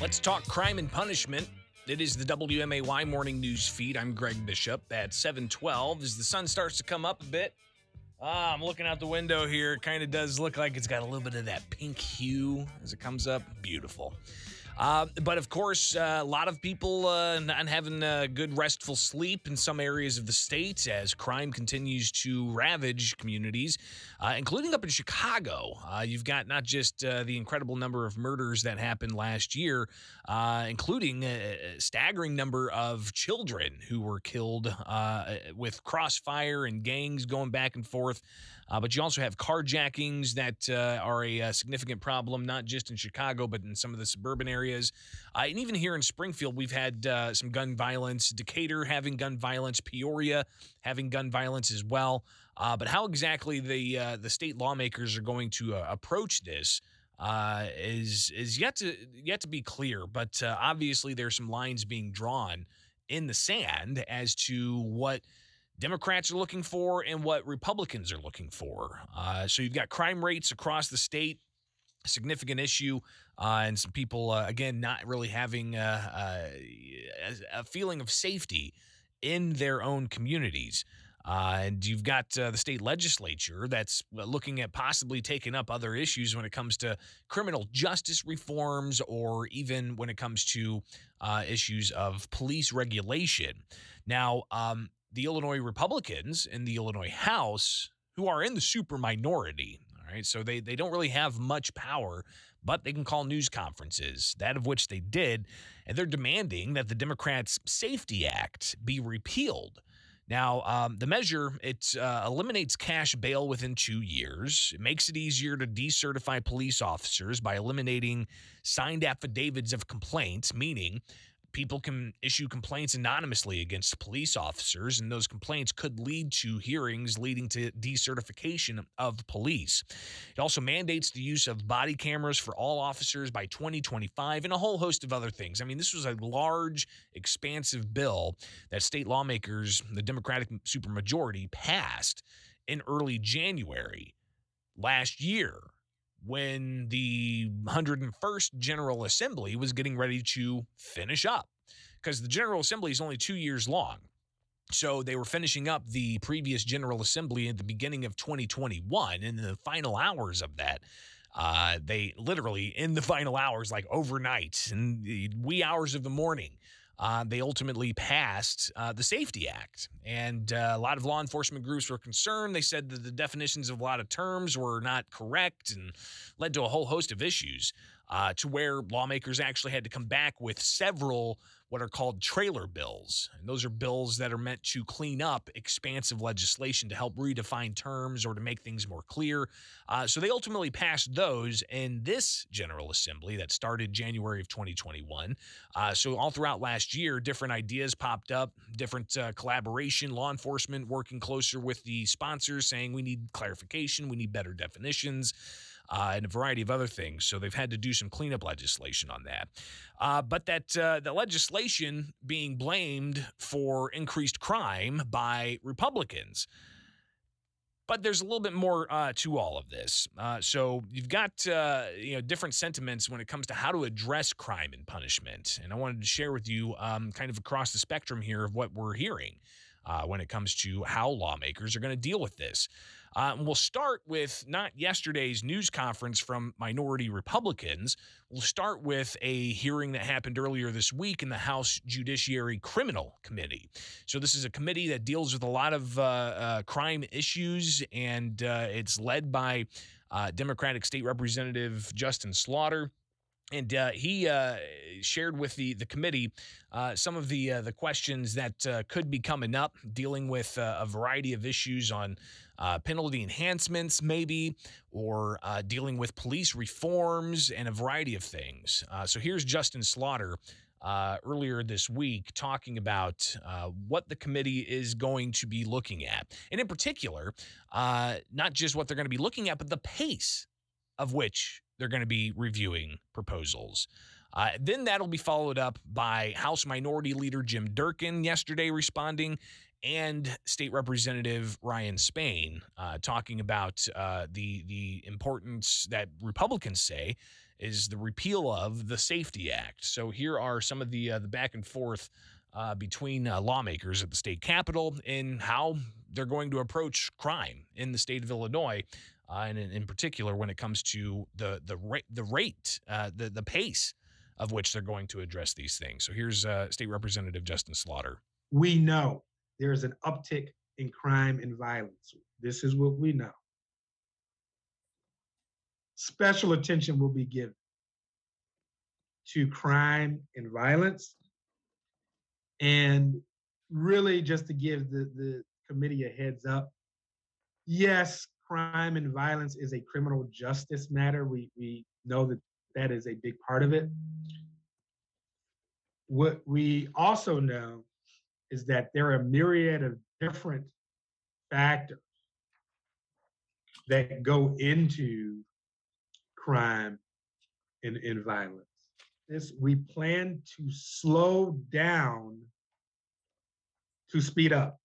Let's talk crime and punishment. It is the WMAY morning news feed. I'm Greg Bishop at 712 as the sun starts to come up a bit. Ah, I'm looking out the window here. It kind of does look like it's got a little bit of that pink hue as it comes up. Beautiful. Uh, but of course, uh, a lot of people uh, not having a good restful sleep in some areas of the state as crime continues to ravage communities, uh, including up in Chicago. Uh, you've got not just the incredible number of murders that happened last year, including a staggering number of children who were killed with crossfire and gangs going back and forth. But you also have carjackings that are a, significant problem, not just in Chicago, but in some of the suburban areas. Uh, and even here in Springfield, we've had uh, some gun violence. Decatur having gun violence, Peoria having gun violence as well. Uh, but how exactly the uh, the state lawmakers are going to uh, approach this uh, is is yet to yet to be clear. But obviously, there's some lines being drawn in the sand as to what. Democrats are looking for and what Republicans are looking for. Uh, so you've got crime rates across the state significant issue, uh, and some people uh, again not really having uh, uh a feeling of safety in their own communities. Uh, and you've got uh, the state legislature that's looking at possibly taking up other issues when it comes to criminal justice reforms or even when it comes to issues of police regulation. Now, um, the Illinois Republicans in the Illinois House, who are in the super minority, right? So they they don't really have much power, but they can call news conferences, that of which they did, and they're demanding that the Democrats' Safety Act be repealed. Now, um, the measure it uh, eliminates cash bail within two years. It makes it easier to decertify police officers by eliminating signed affidavits of complaints, meaning people can issue complaints anonymously against police officers, and those complaints could lead to hearings leading to decertification of police. It also mandates the use of body cameras for all officers by 2025 and a whole host of other things. I mean, this was a large, expansive bill that state lawmakers, the Democratic supermajority, passed in early January last year when the 101st General Assembly was getting ready to finish up because the General Assembly is only two years long. So they were finishing up the previous General Assembly at the beginning of 2021. And in the final hours of that, uh, they literally, in the final hours, like overnight, in the wee hours of the morning, uh, they ultimately passed uh, the Safety Act. And uh, a lot of law enforcement groups were concerned. They said that the definitions of a lot of terms were not correct and led to a whole host of issues uh, to where lawmakers actually had to come back with several what are called trailer bills. And those are bills that are meant to clean up expansive legislation to help redefine terms or to make things more clear. Uh, so they ultimately passed those in this General Assembly that started January of 2021. Uh, so all throughout last year, different ideas popped up, different uh, collaboration, law enforcement working closer with the sponsors saying we need clarification, we need better definitions uh, and a variety of other things. So they've had to do some cleanup legislation on that. Uh, but that uh, the legislation being blamed for increased crime by Republicans. But there's a little bit more uh, to all of this. Uh, so you've got uh, you know different sentiments when it comes to how to address crime and punishment, and I wanted to share with you um, kind of across the spectrum here of what we're hearing uh, when it comes to how lawmakers are going to deal with this. Uh, we'll start with not yesterday's news conference from minority Republicans. We'll start with a hearing that happened earlier this week in the House Judiciary Criminal Committee. So, this is a committee that deals with a lot of uh, uh, crime issues, and uh, it's led by uh, Democratic State Representative Justin Slaughter and uh, he uh, shared with the the committee uh, some of the uh, the questions that could be coming up, dealing with a variety of issues on Uh, penalty enhancements, maybe, or uh, dealing with police reforms and a variety of things. Uh, so here's Justin Slaughter. earlier this week, talking about what the committee is going to be looking at. And in particular, not just what they're going to be looking at, but the pace of which they're going to be reviewing proposals. Uh, then that'll be followed up by House Minority Leader Jim Durkin yesterday responding, and State Representative Ryan Spain uh, talking about uh, the the importance that Republicans say is the repeal of the Safety Act. So here are some of the uh, the back and forth uh, between uh, lawmakers at the state capitol in how they're going to approach crime in the state of Illinois, uh, and in, in, particular when it comes to the the rate the rate the the pace of which they're going to address these things. So here's State Representative Justin Slaughter. We know there's an uptick in crime and violence. This is what we know. Special attention will be given to crime and violence. And really, just to give the, the committee a heads up, yes, crime and violence is a criminal justice matter. We, we know that that is a big part of it. What we also know is that there are a myriad of different factors that go into crime and, and violence. This we plan to slow down to speed up.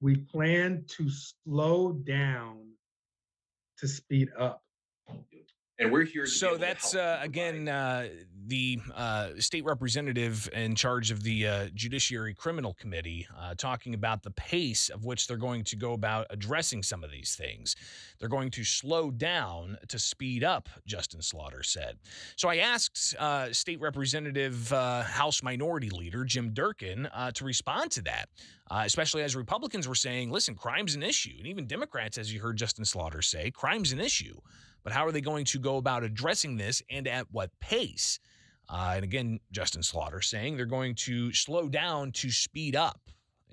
We plan to slow down to speed up and we're here. so that's uh, again uh, the uh, state representative in charge of the uh, Judiciary Criminal Committee uh, talking about the pace of which they're going to go about addressing some of these things. They're going to slow down to speed up. Justin Slaughter said. So I asked uh, State Representative House Minority Leader Jim Durkin to respond to that. especially as Republicans were saying, listen, crime's an issue. And even Democrats, as you heard Justin Slaughter say, crime's an issue. But how are they going to go about addressing this and at what pace? Uh, and again, Justin Slaughter saying they're going to slow down to speed up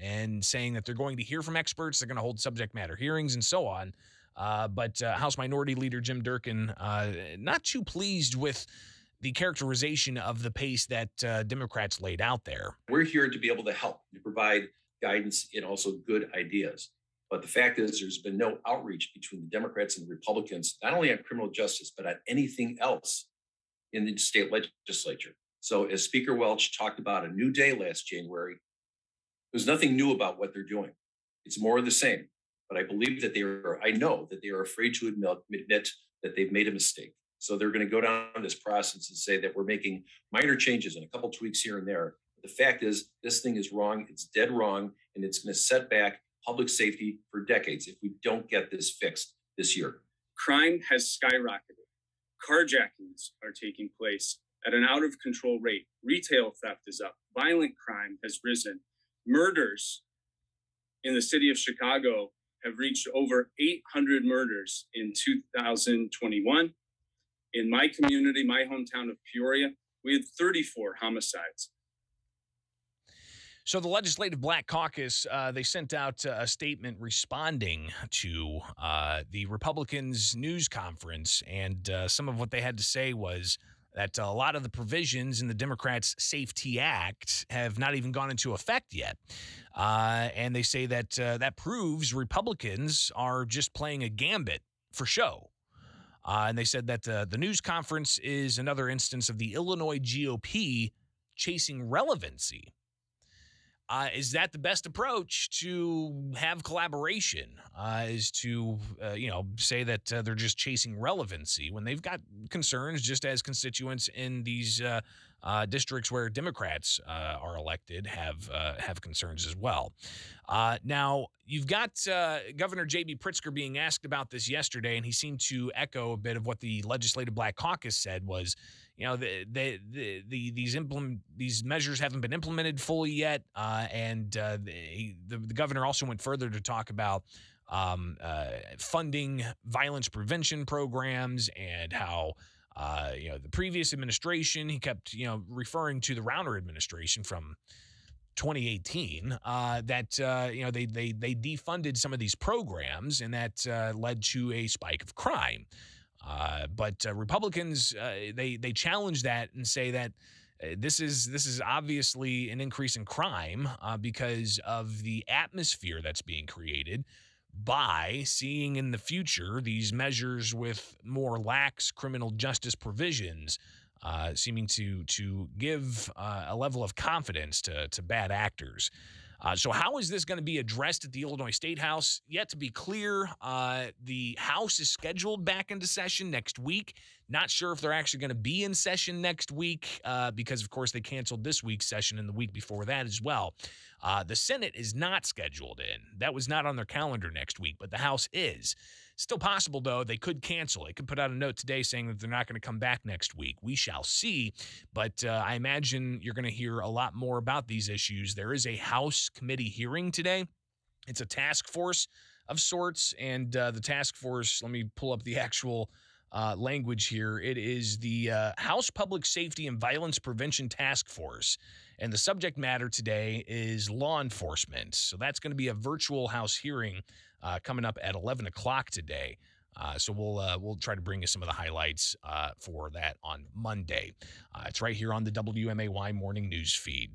and saying that they're going to hear from experts, they're going to hold subject matter hearings and so on. Uh, but uh, House Minority Leader Jim Durkin, uh, not too pleased with the characterization of the pace that uh, Democrats laid out there. We're here to be able to help, to provide guidance and also good ideas. But the fact is, there's been no outreach between the Democrats and the Republicans, not only on criminal justice, but on anything else in the state legislature. So, as Speaker Welch talked about a new day last January, there's nothing new about what they're doing. It's more of the same. But I believe that they are, I know that they are afraid to admit, admit that they've made a mistake. So they're going to go down this process and say that we're making minor changes and a couple tweaks here and there. But the fact is, this thing is wrong. It's dead wrong, and it's going to set back public safety for decades if we don't get this fixed this year. Crime has skyrocketed. Carjackings are taking place at an out of control rate. Retail theft is up. Violent crime has risen. Murders in the city of Chicago have reached over 800 murders in 2021. In my community, my hometown of Peoria, we had 34 homicides. So the Legislative Black Caucus, uh, they sent out a statement responding to uh, the Republicans' news conference, and uh, some of what they had to say was that a lot of the provisions in the Democrats' Safety Act have not even gone into effect yet, uh, and they say that uh, that proves Republicans are just playing a gambit for show. Uh, and they said that the news conference is another instance of the Illinois GOP chasing relevancy. Uh, is that the best approach to have collaboration? Uh, is to uh, you know say that uh, they're just chasing relevancy when they've got concerns, just as constituents in these uh, uh, districts where Democrats are elected have have concerns as well. now you've got Governor J.B. Pritzker being asked about this yesterday, and he seemed to echo a bit of what the Legislative Black Caucus said was you know the the, the, the these implement these measures haven't been implemented fully yet, uh, and uh, the, the governor also went further to talk about um, uh, funding violence prevention programs and how. Uh, you know the previous administration. He kept you know referring to the Rauner administration from 2018 uh, that uh, you know they they they defunded some of these programs and that uh, led to a spike of crime. Uh, but uh, Republicans uh, they they challenge that and say that uh, this is this is obviously an increase in crime uh, because of the atmosphere that's being created by seeing in the future these measures with more lax criminal justice provisions uh, seeming to to give a level of confidence to to bad actors. Uh, so, how is this going to be addressed at the Illinois State House? Yet to be clear. Uh, the House is scheduled back into session next week. Not sure if they're actually going to be in session next week uh, because, of course, they canceled this week's session and the week before that as well. Uh, the Senate is not scheduled in. That was not on their calendar next week, but the House is. Still possible, though, they could cancel. They could put out a note today saying that they're not going to come back next week. We shall see. But uh, I imagine you're going to hear a lot more about these issues. There is a House committee hearing today, it's a task force of sorts. And uh, the task force, let me pull up the actual. Uh, language here. It is the uh, House Public Safety and Violence Prevention Task Force. And the subject matter today is law enforcement. So that's going to be a virtual House hearing uh, coming up at 11 o'clock today. Uh, so we'll uh, we'll try to bring you some of the highlights uh, for that on Monday. Uh, it's right here on the WMAY morning news feed.